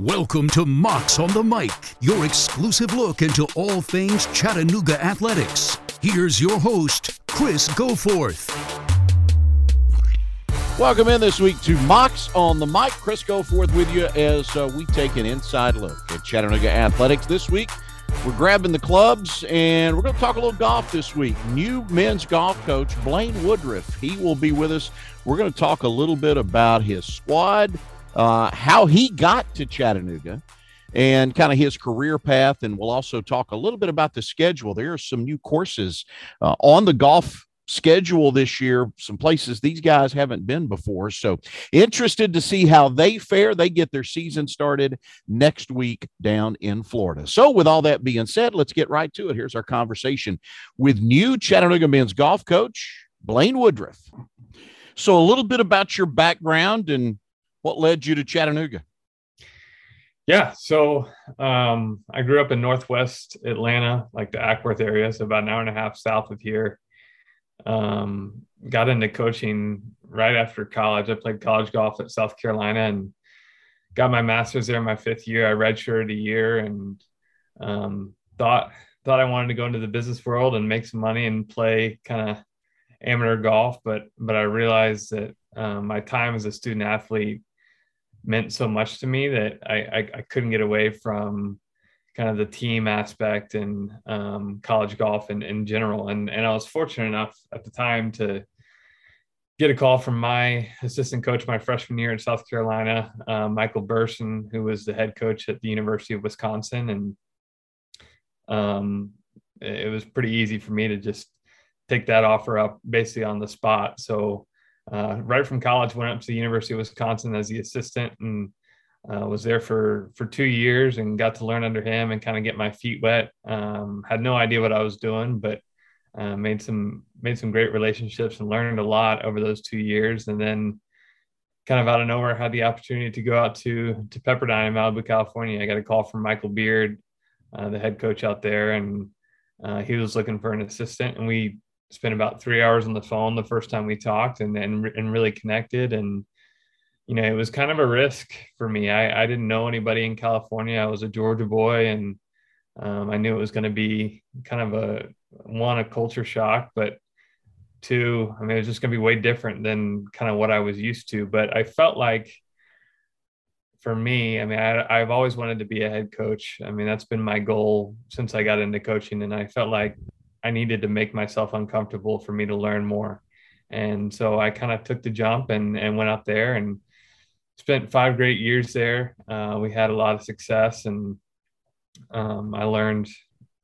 Welcome to Mocs on the Mic, your exclusive look into all things Chattanooga athletics. Here's your host, Chris Goforth. Welcome in this week to Mocs on the Mic. Chris Goforth with you as uh, we take an inside look at Chattanooga athletics this week. We're grabbing the clubs and we're going to talk a little golf this week. New men's golf coach Blaine Woodruff. He will be with us. We're going to talk a little bit about his squad, uh, how he got to Chattanooga and kind of his career path. And we'll also talk a little bit about the schedule. There are some new courses uh, on the golf schedule this year, some places these guys haven't been before. So interested to see how they fare. They get their season started next week down in Florida. So, with all that being said, let's get right to it. Here's our conversation with new Chattanooga men's golf coach, Blaine Woodruff. So, a little bit about your background and what led you to Chattanooga? Yeah, so um, I grew up in Northwest Atlanta, like the Acworth area, so about an hour and a half south of here. Um, got into coaching right after college. I played college golf at South Carolina and got my master's there in my fifth year. I redshirted a year and um, thought thought I wanted to go into the business world and make some money and play kind of amateur golf, but but I realized that um, my time as a student athlete meant so much to me that I, I, I couldn't get away from kind of the team aspect and um, college golf in, in general. And, and I was fortunate enough at the time to get a call from my assistant coach my freshman year in South Carolina, uh, Michael Burcin, who was the head coach at the University of Wisconsin. And um, it was pretty easy for me to just take that offer up basically on the spot. So uh, right from college, went up to the University of Wisconsin as the assistant and uh, was there for for two years and got to learn under him and kind of get my feet wet. Um, had no idea what I was doing, but uh, made some made some great relationships and learned a lot over those two years. And then, kind of out of nowhere, had the opportunity to go out to to Pepperdine in Malibu, California. I got a call from Michael Beard, uh, the head coach out there, and uh, he was looking for an assistant, and we spent about three hours on the phone the first time we talked, and and, and really connected and you know, it was kind of a risk for me. I, I didn't know anybody in California. I was a Georgia boy, and um, I knew it was going to be kind of a one a culture shock, but two, I mean, it was just going to be way different than kind of what I was used to. But I felt like for me, I mean, I, I've always wanted to be a head coach. I mean, that's been my goal since I got into coaching, and I felt like I needed to make myself uncomfortable for me to learn more. And so I kind of took the jump and and went out there and spent five great years there. Uh, we had a lot of success, and um, I learned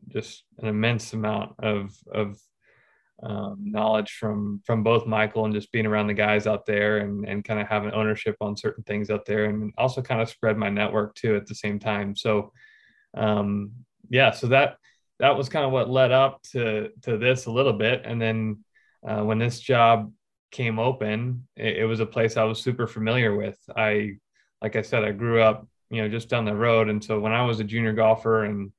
just an immense amount of of um, knowledge from from both Michael and just being around the guys out there, and and kind of having ownership on certain things out there, and also kind of spread my network too at the same time. So, um, yeah, so that that was kind of what led up to to this a little bit, and then uh, when this job came open, it, it, was a place I was super familiar with. I, like I said, I grew up, you know, just down the road. And so when I was a junior golfer and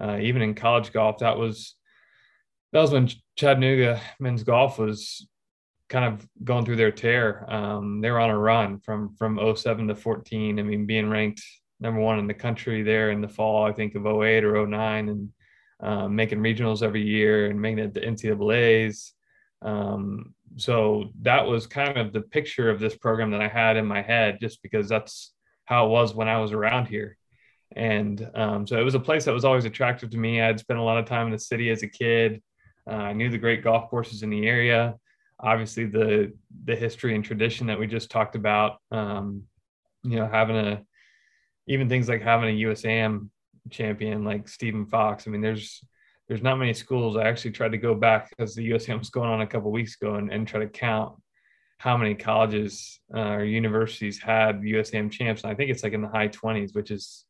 uh, even in college golf, that was, that was when Chattanooga men's golf was kind of going through their tear. Um, they were on a run from, from 07 to 14. I mean, being ranked number one in the country there in the fall, I think of 08 or 09 and um, making regionals every year and making it the NCAA's. Um, so that was kind of the picture of this program that I had in my head, just because that's how it was when I was around here. And um, so it was a place that was always attractive to me. I'd spent a lot of time in the city as a kid. Uh, I knew the great golf courses in the area. Obviously, the the history and tradition that we just talked about. Um, you know, having a even things like having a USAM champion like Steven Fox. I mean, there's there's not many schools. I actually tried to go back because the USAM was going on a couple weeks ago and, and try to count how many colleges uh, or universities had USAM champs. And I think it's like in the high 20s, which is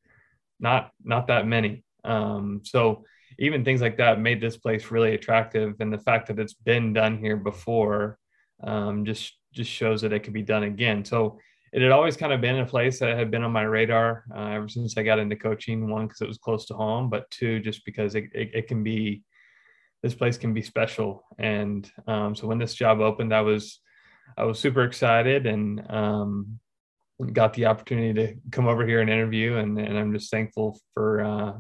not not that many. Um, so even things like that made this place really attractive, and the fact that it's been done here before um, just just shows that it could be done again. So it had always kind of been a place that had been on my radar uh, ever since I got into coaching. One, because it was close to home, but two, just because it, it, it can be, this place can be special. And um, so when this job opened, I was, I was super excited. And, um, got the opportunity to come over here and interview, and, and I'm just thankful for uh,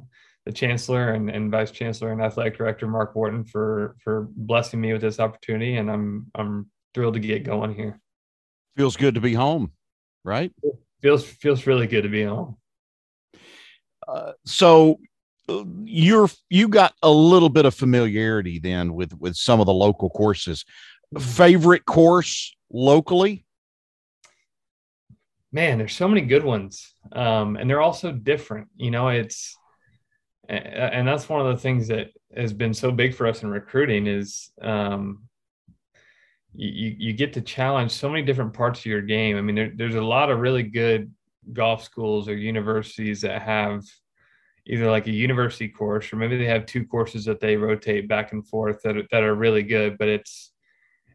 the chancellor and, and vice chancellor and athletic director Mark Wharton for for blessing me with this opportunity, and I'm I'm thrilled to get going here. Feels good to be home, right? Feels feels really good to be home. Uh, so you're you got a little bit of familiarity then with with some of the local courses. Mm-hmm. Favorite course locally? Man, there's so many good ones, um, and they're all so different. You know, it's and that's one of the things that has been so big for us in recruiting is um, you you get to challenge so many different parts of your game. I mean, there, there's a lot of really good golf schools or universities that have either like a university course or maybe they have two courses that they rotate back and forth that are, that are really good, but it's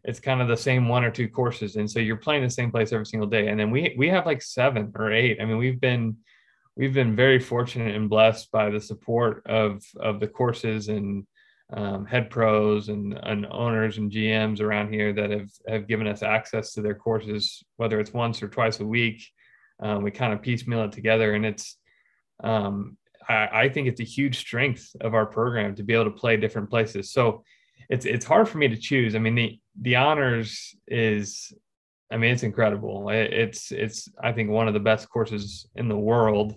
it's kind of the same one or two courses, and so you're playing the same place every single day. And then we we have like seven or eight. I mean, we've been we've been very fortunate and blessed by the support of of the courses and um, head pros and, and owners and GMs around here that have have given us access to their courses, whether it's once or twice a week. Um, we kind of piecemeal it together, and it's um, I, I, think it's a huge strength of our program to be able to play different places. So it's it's hard for me to choose. I mean the the honors is I mean it's incredible. It's it's I think one of the best courses in the world.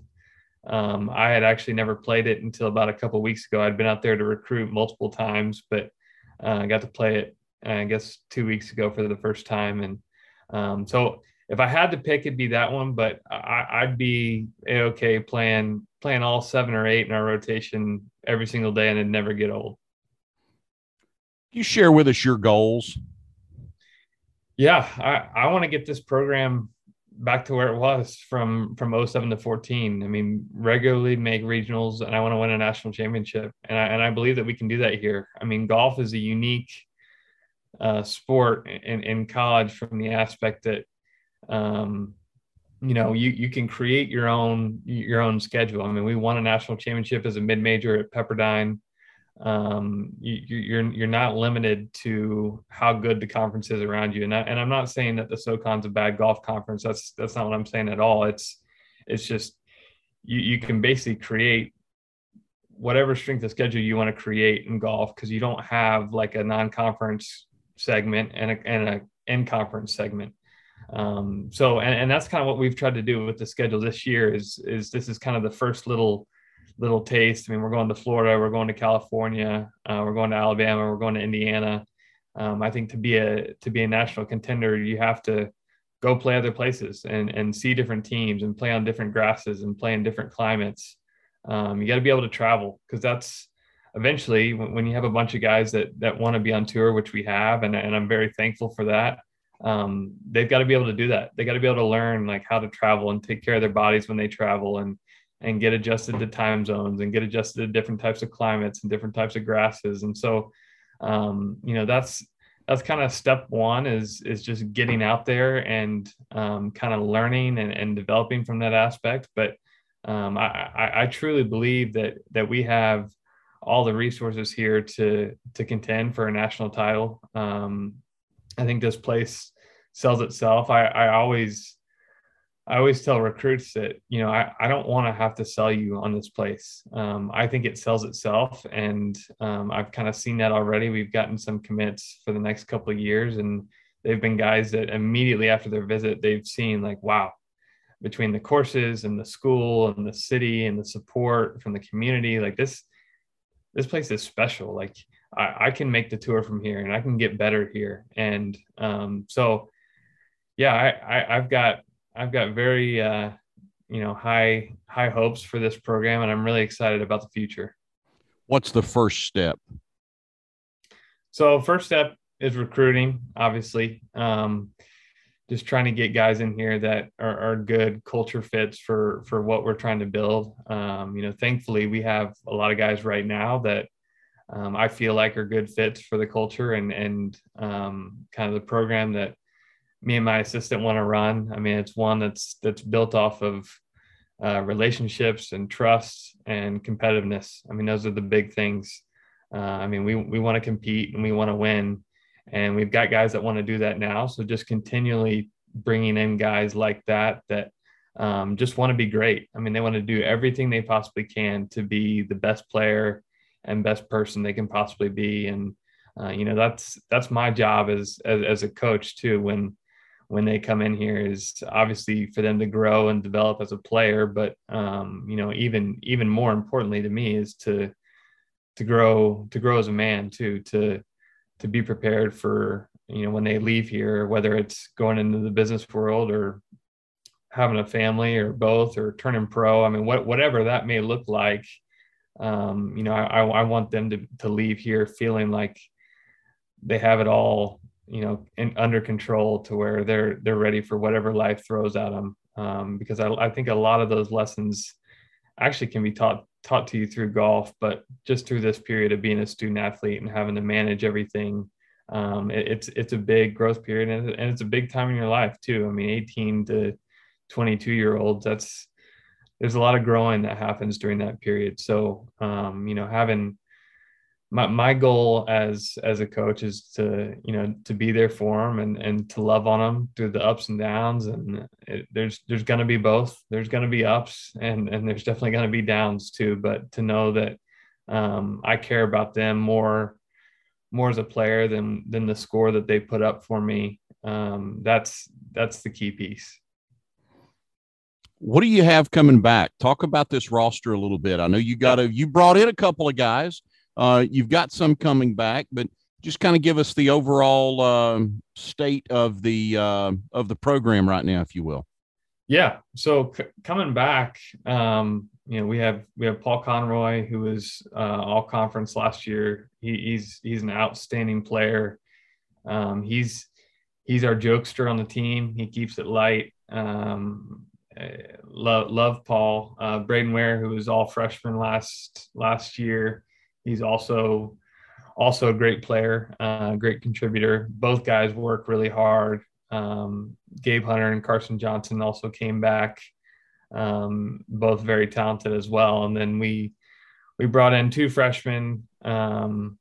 Um, I had actually never played it until about a couple weeks ago. I'd been out there to recruit multiple times, but uh, I got to play it I guess two weeks ago for the first time. And um, so if I had to pick, it'd be that one. But I, would be okay playing playing all seven or eight in our rotation every single day, and it'd never get old. you share with us your goals? Yeah, I, I want to get this program back to where it was from from 07 to 14 i mean regularly make regionals and i want to win a national championship. And I, and I believe that we can do that here. I mean golf is a unique uh, sport in, in college from the aspect that um, you know you you can create your own your own schedule. I mean we won a national championship as a mid-major at pepperdine um, you, you're you're not limited to how good the conference is around you. And, I, and i'm not saying that the socon's a bad golf conference. That's that's not what i'm saying at all. It's it's just you, you can basically create whatever strength of schedule you want to create in golf because you don't have like a non-conference segment and a, and a in conference segment. Um, so, and, and that's kind of what we've tried to do with the schedule this year is, is this is kind of the first little, little taste. I mean, we're going to Florida, we're going to California, uh, we're going to Alabama, we're going to Indiana. Um, I think to be a, to be a national contender, you have to go play other places and, and see different teams and play on different grasses and play in different climates. Um, you got to be able to travel because that's, eventually when, when, you have a bunch of guys that that want to be on tour which we have and, and i'm very thankful for that um, they've got to be able to do that. They got to be able to learn like how to travel and take care of their bodies when they travel and and get adjusted to time zones and get adjusted to different types of climates and different types of grasses. And so, um, you know, that's that's kind of step one is is just getting out there and um, kind of learning and, and developing from that aspect. But um, I, I, I truly believe that that we have all the resources here to to contend for a national title. Um, I think this place sells itself. I, I always I always tell recruits that, you know, I, I don't want to have to sell you on this place. Um, I think it sells itself. And um, I've kind of seen that already. We've gotten some commits for the next couple of years. And they've been guys that immediately after their visit, they've seen like, wow, between the courses and the school and the city and the support from the community, like this, this place is special. Like I, I can make the tour from here and I can get better here. And um, so, yeah, I, I have got I've got very uh, you know high high hopes for this program, and I'm really excited about the future. What's the first step? So first step is recruiting, obviously. Um, just trying to get guys in here that are, are, good culture fits for for what we're trying to build. Um, you know, thankfully we have a lot of guys right now that um, I feel like are good fits for the culture and and um, kind of the program that me and my assistant want to run. I mean, it's one that's that's built off of uh, relationships and trust and competitiveness. I mean, those are the big things. Uh, I mean, we we want to compete and we want to win, and we've got guys that want to do that now. So just continually bringing in guys like that that um, just want to be great. I mean, they want to do everything they possibly can to be the best player and best person they can possibly be. And uh, you know, that's that's my job as, as as a coach too. When when they come in here is obviously for them to grow and develop as a player, but um, you know, even even more importantly to me is to to grow to grow as a man too, to to be prepared for you know when they leave here, whether it's going into the business world or having a family or both or turning pro. I mean, what, whatever that may look like, um, you know, I, I want them to, to leave here feeling like they have it all, you know, in, under control to where they're, they're ready for whatever life throws at them. Um, because I, I think a lot of those lessons actually can be taught, taught to you through golf, but just through this period of being a student athlete and having to manage everything um, it, it's it's a big growth period and, and, it's a big time in your life too. I mean, 18 to 22 year olds that's there's a lot of growing that happens during that period so um, you know having my, my goal as as a coach is to you know to be there for them and and to love on them through the ups and downs and it, there's there's going to be both there's going to be ups and and there's definitely going to be downs too but to know that um, I care about them more more as a player than than the score that they put up for me um, that's that's the key piece what do you have coming back? Talk about this roster a little bit. I know you got a you brought in a couple of guys. Uh, you've got some coming back, but just kind of give us the overall uh, state of the uh, of the program right now, if you will. Yeah. So c- coming back, um, you know, we have we have Paul Conroy, who was uh, all conference last year. He, he's he's an outstanding player. Um, he's he's our jokester on the team. He keeps it light. Um, love, love Paul. Uh, Braden Ware, who was all freshman last last year, he's also also a great player, uh, great contributor. Both guys work really hard. Um, Gabe Hunter and Carson Johnson also came back, um, both very talented as well. And then we we brought in two freshmen. Um,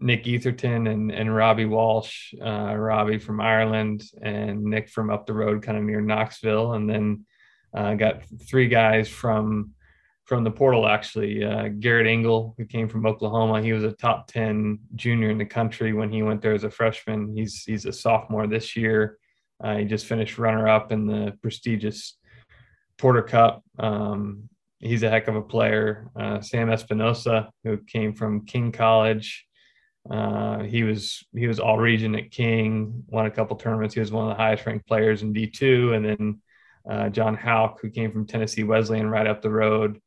Nick Etherton and, and Robbie Walsh, uh, Robbie from Ireland and Nick from up the road, kind of near Knoxville. And then uh, got three guys from from the portal actually. Uh, Garrett Engel, who came from Oklahoma, he was a top 10 junior in the country when he went there as a freshman. He's he's a sophomore this year. Uh, he just finished runner up in the prestigious Porter Cup. Um, he's a heck of a player. Uh, Sam Espinosa, who came from King College, uh, he was he was all region at King, won a couple tournaments. He was one of the highest ranked players in D2. And then uh, John Hauk, who came from Tennessee Wesleyan right up the road.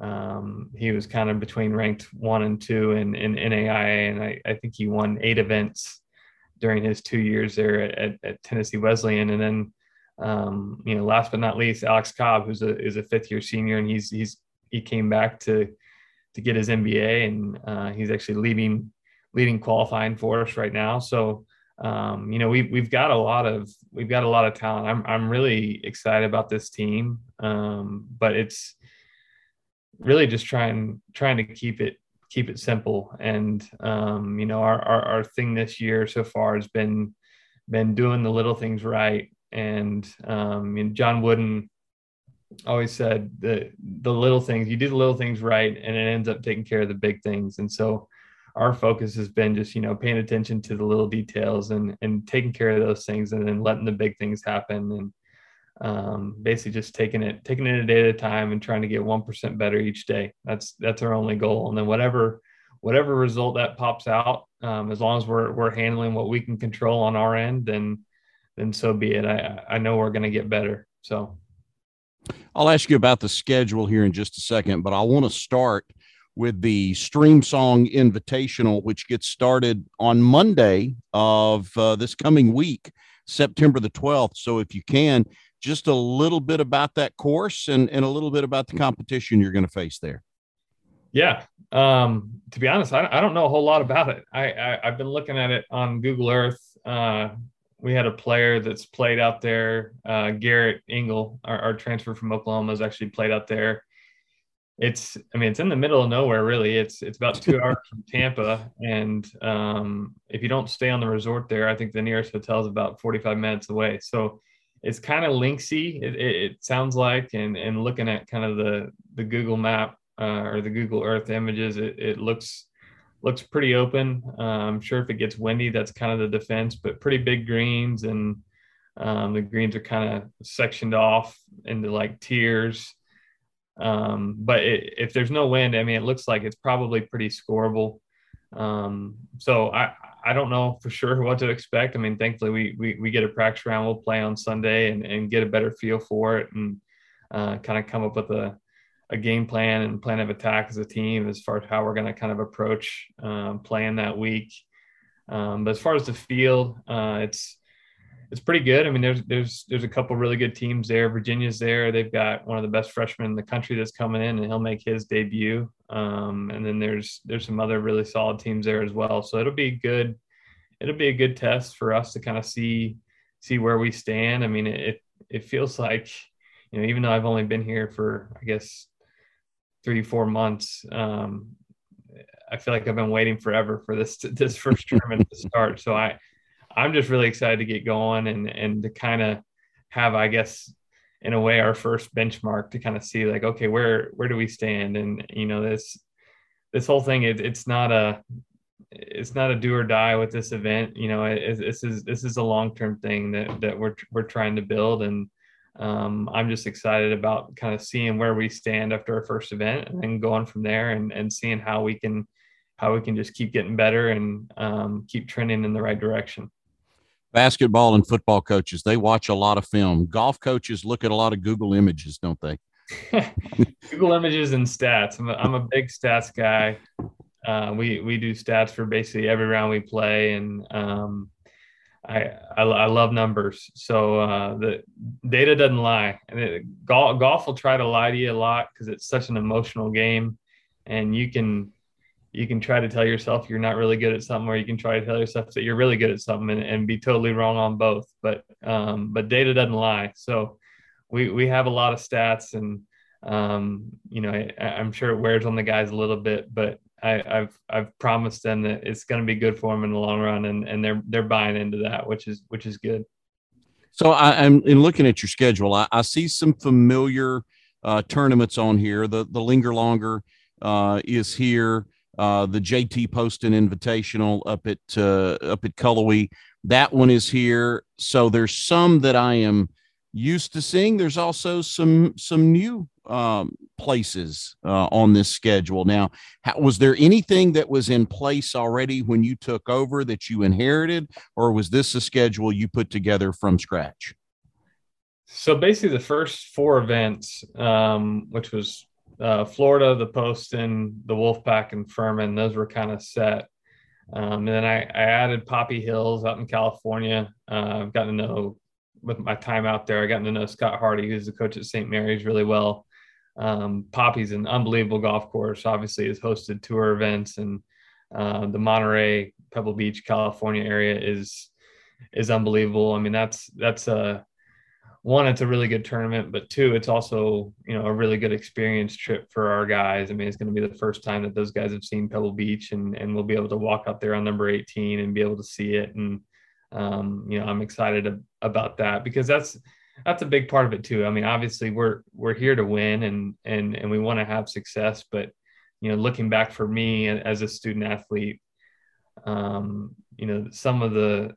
Um, he was kind of between ranked one and two in, in NAIA, and I, I think he won eight events during his two years there at, at Tennessee Wesleyan. And then, um, you know, last but not least, Alex Cobb, who's a is a fifth year senior, and he's he's he came back to to get his MBA, and uh, he's actually leading leading qualifying for us right now. So, um, you know, we've, we've got a lot of, we've got a lot of talent. I'm, I'm really excited about this team. Um, but it's really just trying, trying to keep it, keep it simple. And, um, you know, our, our, our thing this year so far has been, been doing the little things right. And, um, you know, John Wooden always said the, the little things, you do the little things right, and it ends up taking care of the big things. And so, our focus has been just you know paying attention to the little details and and taking care of those things and then letting the big things happen and um, basically just taking it taking it a day at a time and trying to get one percent better each day. That's that's our only goal. And then whatever whatever result that pops out, um, as long as we're we're handling what we can control on our end, then then so be it. I I know we're going to get better. So. I'll ask you about the schedule here in just a second, but I want to start with the Streamsong Invitational, which gets started on Monday of uh, this coming week, September the 12th. So if you can, just a little bit about that course and, and a little bit about the competition you're going to face there. Yeah. Um, to be honest, I, I don't know a whole lot about it. I, I, have been looking at it on Google Earth. Uh, we had a player that's played out there. Uh, Garrett Engel, our, our transfer from Oklahoma, has actually played out there it's i mean it's in the middle of nowhere really it's it's about two hours from tampa and um, if you don't stay on the resort there i think the nearest hotel is about 45 minutes away so it's kind of linksy. It, it, it, sounds like, and and looking at kind of the the Google Map uh, or the Google Earth images, it, it looks looks pretty open. Uh, I'm sure if it gets windy, that's kind of the defense, but pretty big greens and um, the greens are kind of sectioned off into like tiers. Um, but it, if there's no wind, I mean, it looks like it's probably pretty scoreable. Um, so I, I don't know for sure what to expect. I mean, thankfully we, we, we get a practice round. We'll play on Sunday and, and get a better feel for it and uh, kind of come up with a, a game plan and plan of attack as a team as far as how we're going to kind of approach um, playing that week. Um, but as far as the field, uh, it's it's pretty good. I mean, there's there's there's a couple really good teams there. Virginia's there. They've got one of the best freshmen in the country that's coming in, and he'll make his debut. Um, and then there's there's some other really solid teams there as well. So it'll be good. It'll be a good test for us to kind of see see where we stand. I mean, it it feels like you know even though I've only been here for I guess three four months. Um, I feel like I've been waiting forever for this this first tournament to start. So I I'm just really excited to get going and and to kind of have, I guess, in a way, our first benchmark to kind of see like, okay, where where do we stand? And you know, this this whole thing, it, it's not a it's not a do or die with this event. You know, it, this is this is a long term thing that that we're we're trying to build, and um, I'm just excited about kind of seeing where we stand after our first event, and then going from there, and and seeing how we can how we can just keep getting better and um, keep trending in the right direction basketball and football coaches they watch a lot of film. Golf coaches look at a lot of google images don't they? Google images and stats. I'm a, I'm a big stats guy. Uh, we we do stats for basically every round we play and um, I, I, I love numbers. So uh, the data doesn't lie. And it, golf, golf will try to lie to you a lot because it's such an emotional game and you can you can try to tell yourself you're not really good at something, or you can try to tell yourself that you're really good at something and, and be totally wrong on both. But um, but data doesn't lie. So we we have a lot of stats, and um, you know I, am sure it wears on the guys a little bit, but I, have I've promised them that it's going to be good for them in the long run, and and they're they're buying into that, which is which is good. So I, am in looking at your schedule. I, I see some familiar uh, tournaments on here. The the linger longer uh, is here uh, the JT Poston Invitational up at uh, up at Cullowhee. That one is here. So there's some that I am used to seeing. There's also some some new um, places uh, on this schedule. Now, how, was there anything that was in place already when you took over that you inherited, or was this a schedule you put together from scratch? So basically, the first four events, um, which was uh, Florida, the Poston, the Wolfpack, and Furman. Those were kind of set. Um, and then I, I, added Poppy Hills out in California. Uh, I've gotten to know with my time out there. I've gotten to know Scott Hardy, who's the coach at St. Mary's, really well. Um, Poppy's an unbelievable golf course. Obviously, has hosted tour events, and uh, the Monterey, Pebble Beach, California area is is unbelievable. I mean, that's that's a one, it's a really good tournament, but two, it's also you know a really good experience trip for our guys. I mean, it's going to be the first time that those guys have seen Pebble Beach, and and we'll be able to walk out there on number 18 and be able to see it. And um, you know, I'm excited about that because that's that's a big part of it too. I mean, obviously we're we're here to win and and and we want to have success, but you know, looking back for me as a student athlete, um, you know, some of the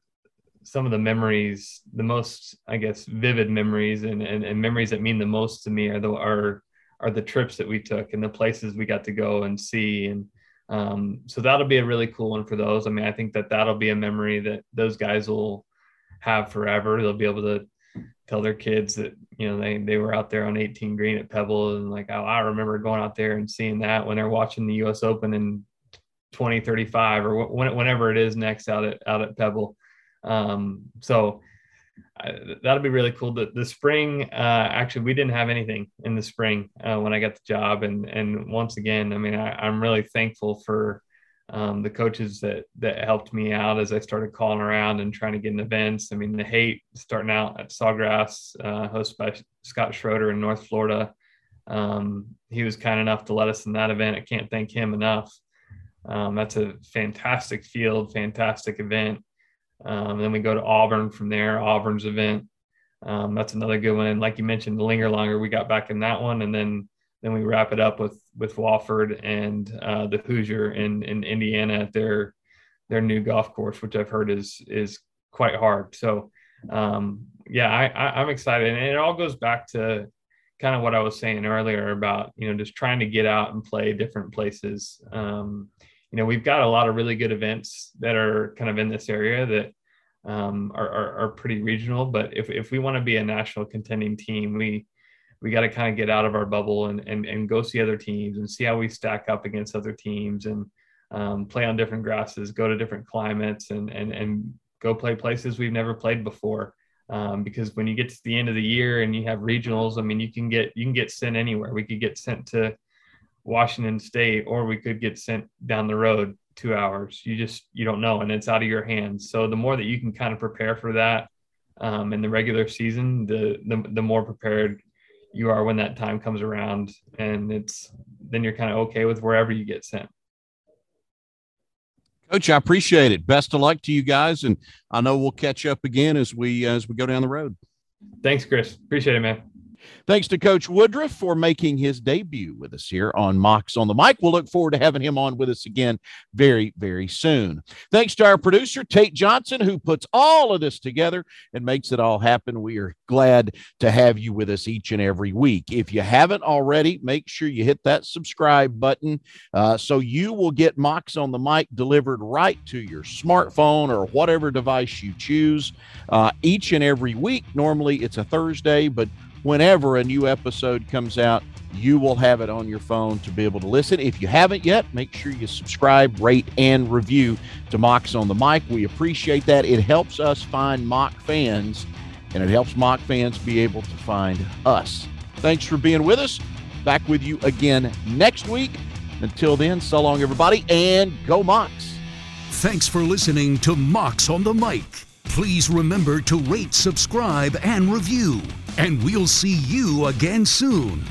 some of the memories, the most, I guess, vivid memories and, and, and memories that mean the most to me are the are are the trips that we took and the places we got to go and see and um, so that'll be a really cool one for those. I mean, I think that that'll be a memory that those guys will have forever. They'll be able to tell their kids that you know they they were out there on 18 green at Pebble and like oh, I remember going out there and seeing that when they're watching the U.S. Open in 2035 or wh- whenever it is next out at out at Pebble. Um, so that'll be really cool. The, the spring, uh, actually, we didn't have anything in the spring uh, when I got the job, and and once again, I mean, I, am really thankful for um, the coaches that that helped me out as I started calling around and trying to get in events. I mean, the Hayt starting out at Sawgrass, uh, hosted by Scott Schroeder in North Florida. Um, he was kind enough to let us in that event. I can't thank him enough. Um, that's a fantastic field, fantastic event. Um, then we go to Auburn from there, Auburn's event. Um, that's another good one. And like you mentioned, the Linger Longer, we got back in that one, and then then we wrap it up with with Wofford and uh, the Hoosier in in Indiana at their their new golf course, which I've heard is is quite hard. So um, yeah, I, I I'm excited, and it all goes back to kind of what I was saying earlier about you know just trying to get out and play different places. Um, you know, we've got a lot of really good events that are kind of in this area that um, are, are, are pretty regional. But if if we want to be a national contending team, we we got to kind of get out of our bubble and, and and go see other teams and see how we stack up against other teams and um, play on different grasses, go to different climates, and and and go play places we've never played before. Um, because when you get to the end of the year and you have regionals, I mean, you can get you can get sent anywhere. We could get sent to Washington State, or we could get sent down the road two hours. You just you don't know, and it's out of your hands. So the more that you can kind of prepare for that um, in the regular season, the, the the more prepared you are when that time comes around, and it's then you're kind of okay with wherever you get sent. Coach, I appreciate it. Best of luck to you guys, and I know we'll catch up again as we as we go down the road. Thanks, Chris. Appreciate it, man. Thanks to Coach Woodruff for making his debut with us here on Mocs on the Mic. We'll look forward to having him on with us again very, very soon. Thanks to our producer, Tate Johnson, who puts all of this together and makes it all happen. We are glad to have you with us each and every week. If you haven't already, make sure you hit that subscribe button uh, so you will get Mocs on the Mic delivered right to your smartphone or whatever device you choose uh, each and every week. Normally it's a Thursday, but whenever a new episode comes out, you will have it on your phone to be able to listen. If you haven't yet, make sure you subscribe, rate, and review to Mocs on the Mic. We appreciate that. It helps us find Mock fans, and it helps Mock fans be able to find us. Thanks for being with us. Back with you again next week. Until then, so long, everybody, and go Mocs. Thanks for listening to Mocs on the Mic. Please remember to rate, subscribe, and review. And we'll see you again soon.